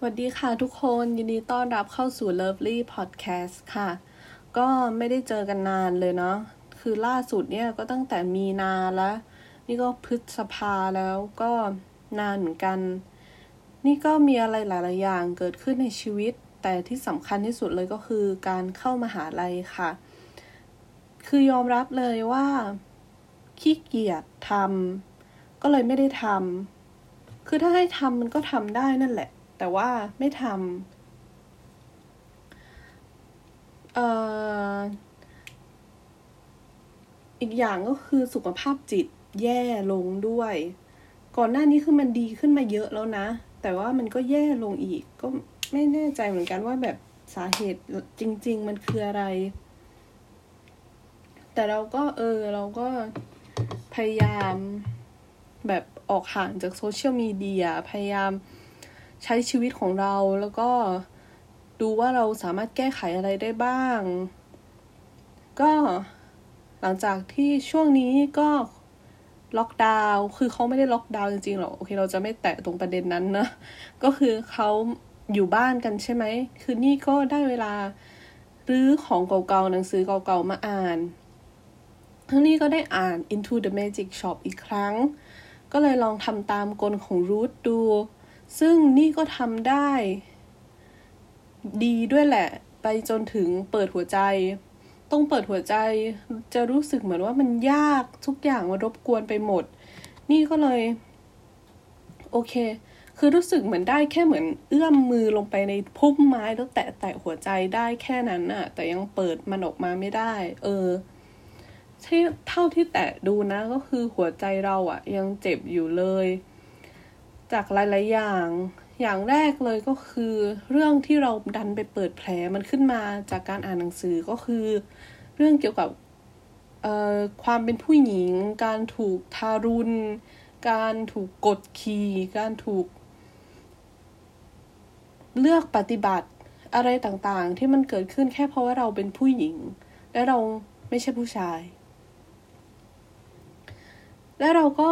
สวัสดีค่ะทุกคนยินดีต้อนรับเข้าสู่ Lovely Podcast ค่ะ ก็ไม่ได้เจอกันนานเลยเนาะคือล่าสุดเนี่ยก็ตั้งแต่มีนาแล้ว นี่ก็พฤษภาแล้วก็นานเหมือนกัน นี่ก็มีอะไรหลาย ๆ อย่างเกิดขึ้นในชีวิต แต่ที่สำคัญที่สุดเลยก็คือการเข้ามาหาลัยค่ะ คือยอมรับเลยว่าขี้เกียจทำก็เลยไม่ได้ทำคือถ้าให้ทำมันก็ทำได้นั่นแหละ แต่ว่าไม่ทำเอ่ออีกอย่างก็คือสุขภาพจิตแย่ลงด้วย ก่อนหน้านี้คือมันดีขึ้นมาเยอะแล้วนะ แต่ว่ามันก็แย่ลงอีก ก็ไม่แน่ใจเหมือนกันว่าแบบสาเหตุจริง ๆ มันคืออะไร แต่เราก็เออเราก็พยายามแบบออกห่างจากโซเชียลมีเดียพยายาม ใช้ชีวิตของเราแล้วก็ดูว่าเราสามารถแก้ไขอะไรได้บ้าง ก็หลังจากที่ช่วงนี้ก็ล็อกดาวน์คือเขาไม่ได้ล็อกดาวน์จริงๆหรอกโอเค เราจะไม่แตะตรงประเด็นนั้นนะ ก็คือเขาอยู่บ้านกันใช่ไหม คือนี่ก็ได้เวลารื้อของเก่าๆหนังสือเก่าๆมาอ่านทั้งนี้ก็ได้อ่าน Into the Magic Shop อีกครั้ง ก็เลยลองทำตามกลของรูทดู ซึ่งนี่ก็ทำได้ ดีด้วยแหละ ไปจนถึงเปิดหัวใจต้องเปิดหัวใจจะรู้สึกเหมือนว่ามันยากทุกอย่างมารบกวนไปหมด นี่ก็เลย โอเค คือรู้สึกเหมือนได้แค่เหมือนเอื้อมมือลงไปในพุ่มไม้แล้วแตะแตะหัวใจได้แค่นั้นอะแต่ยังเปิดมันออกมาไม่ได้ เออที่เท่าที่แตะดูนะก็คือหัวใจเราอะยังเจ็บอยู่เลย จากหลาย ๆ อย่าง อย่างแรกเลยก็คือเรื่องที่เราดันไปเปิดแผลมันขึ้นมาจากการอ่านหนังสือก็คือ เรื่องเกี่ยวกับความเป็นผู้หญิง การถูกทารุณ การถูกกดขี่การถูก เลือกปฏิบัติอะไรต่างๆ ที่มันเกิดขึ้นแค่เพราะว่าเราเป็นผู้หญิง และเราไม่ใช่ผู้ชาย และเราก็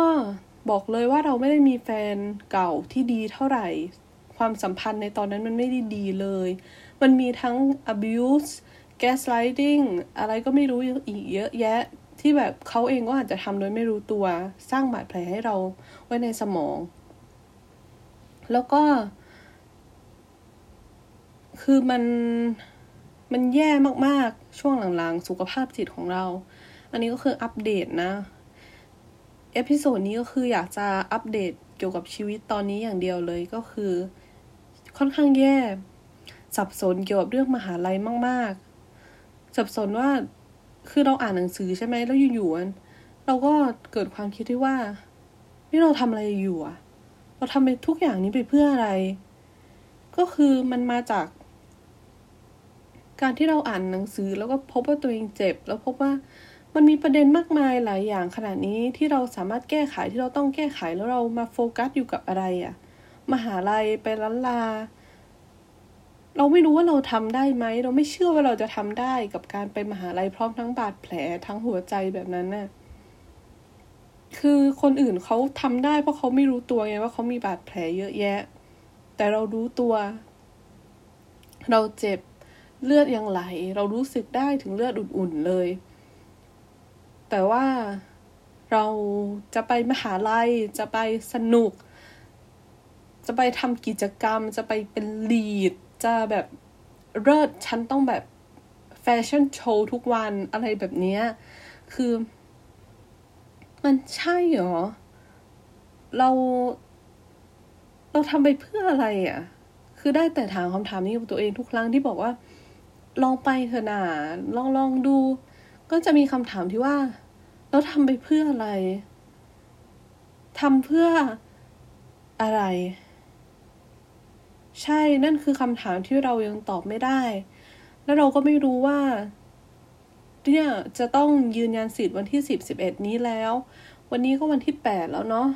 บอกเลยว่าเราไม่ได้มีแฟนเก่าที่ดีเท่าไหร่ ความสัมพันธ์ในตอนนั้นมันไม่ได้ดีเลย มันมีทั้ง abuse gaslighting อะไรก็ไม่รู้อีกเยอะแยะที่แบบเขาเองก็อาจจะทำโดยไม่รู้ตัว สร้างบาดแผลให้เราไว้ในสมอง แล้วก็ คือมันมันแย่มากๆ ช่วงหลังๆ สุขภาพจิตของเรา อันนี้ก็คืออัปเดตนะ episode นี้ก็คืออยากจะอัปเดตเกี่ยวกับชีวิตตอนนี้อย่างเดียวเลยก็คือ ค่อนข้างแย่ สับสนเกี่ยวกับเรื่องมหาลัยมาก ๆ สับสนว่าคือเราอ่านหนังสือใช่ไหมแล้วอยู่ๆเราก็เกิดความคิดที่ว่านี่เราทำอะไรอยู่อะเราทำไปทุกอย่างนี้ไปเพื่ออะไร ก็คือมันมาจาก การที่เราอ่านหนังสือแล้วก็พบว่าตัวเองเจ็บ แล้วพบว่า มันมีประเด็นมากมายหลายอย่างขนาดนี้ที่เราสามารถแก้ไขที่เราต้องแก้ไขแล้วเรามาโฟกัสอยู่กับอะไรอะมหาลัยไปล้านลา เราไม่รู้ว่าเราทำได้ไหมเราไม่เชื่อว่าเราจะทำได้กับการไปมหาลัยพร้อมทั้งบาดแผลทั้งหัวใจแบบนั้นน่ะคือคนอื่นเขาทำได้เพราะเขาไม่รู้ตัวไงว่าเขามีบาดแผลเยอะแยะ แต่เรารู้ตัว เราเจ็บเลือดยังไหล เรารู้สึกได้ถึงเลือดอุ่นๆเลย แต่ว่าเราจะไปมหาลัย จะไปสนุก จะไปทำกิจกรรม จะไปเป็นลีด จะแบบเลิศฉันต้องแบบแฟชั่นโชว์ทุกวันอะไรแบบนี้คือ มันใช่เหรอ เรา เราทำไปเพื่ออะไรอะ่ะ คือได้แต่ถามคำถามนี้กับตัวเองทุกครั้งที่บอกว่า ลองไปเถอะนาลองลองดู ก็จะมีคำถามที่ว่า เราทำไปเพื่ออะไรทำเพื่ออะไร ใช่นั่นคือคำถามที่เรายังตอบไม่ได้ แล้วเราก็ไม่รู้ว่าเนี่ยจะต้องยืนยันสิทธิ์วันที่สิบสิบเอ็ดนี้แล้ว วันนี้ก็วันที่แปดแล้วเนาะ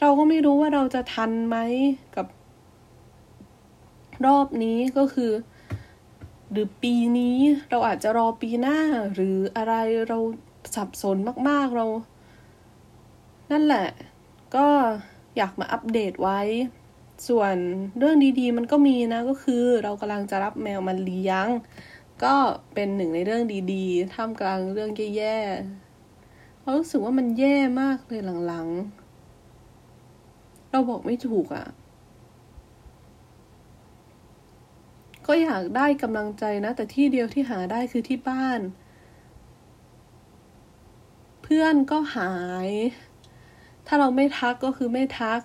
เราก็ไม่รู้ว่าเราจะทันไหมกับ รอบนี้ก็คือ หรือปีนี้เราอาจจะรอปีหน้า หรืออะไรเราสับสนมาก ๆเรา นั่นแหละ ก็อยากมาอัปเดตไว้ ส่วนเรื่องดีๆ มันก็มีนะก็คือเรากำลังจะรับแมวมันเลี้ยง ก็เป็นหนึ่งในเรื่องดีๆ ท่ามกลางเรื่องแย่ๆเรารู้สึกว่ามันแย่มากเลยหลังๆ เราบอกไม่ถูกอะ่ะ ก็อยากได้กำลังใจนะ แต่ที่เดียวที่หาได้คือที่บ้าน เพื่อนก็หาย ถ้าเราไม่ทักก็คือไม่ทัก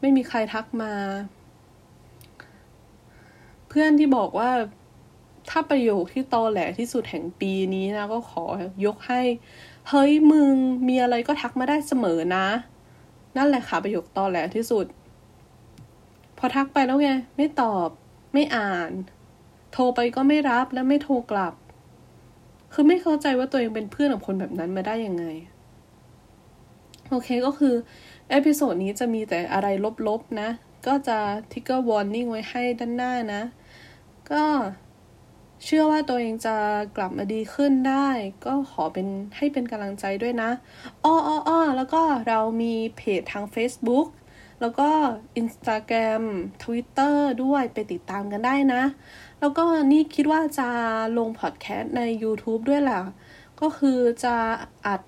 ไม่มีใครทักมา เพื่อนที่บอกว่าถ้าประโยคที่ตอแหลที่สุดแห่งปีนี้นะ ก็ขอยกให้ เฮ้ยมึงมีอะไรก็ทักมาได้เสมอนะ นั่นแหละค่ะประโยคตอแหลที่สุด พอทักไปแล้วไง ไม่ตอบ ไม่อ่าน โทรไปก็ไม่รับและไม่โทรกลับ คือไม่เข้าใจว่าตัวเองเป็นเพื่อนกับคนแบบนั้นมาได้ยังไง โอเคก็คือ episode นี้จะมีแต่อะไรลบๆนะ ก็จะทิกเกอร์วอร์นิ่งไว้ให้ด้านหน้านะ ก็เชื่อว่าตัวเองจะกลับมาดีขึ้นได้ ก็ขอเป็นให้เป็นกำลังใจด้วยนะ อ้ออ้ออแล้วก็เรามีเพจทาง Facebook แล้วก็ Instagram Twitter ด้วยไปติดตามกันได้นะ แล้วก็นี่คิดว่าจะลงพอดแคสต์ใน YouTube ด้วยแหละก็คือจะอัด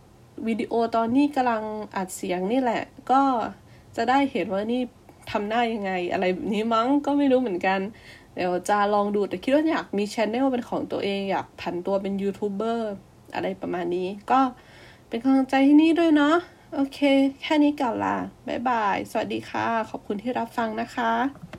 วิดีโอตอนนี้กำลังอัดเสียงนี่แหละ ก็จะได้เห็นว่านี่ทำหน้ายังไง อะไรแบบนี้มั้งก็ไม่รู้เหมือนกัน เดี๋ยวจะลองดูแต่คิดว่าอยากมีชแนลเป็นของตัวเอง อยากผันตัวเป็นยูทูบเบอร์อะไรประมาณนี้ ก็เป็นกำลังใจที่นี่ด้วยเนาะ โอเค แค่นี้ก่อนละบ๊ายบาย สวัสดีค่ะ ขอบคุณที่รับฟังนะคะ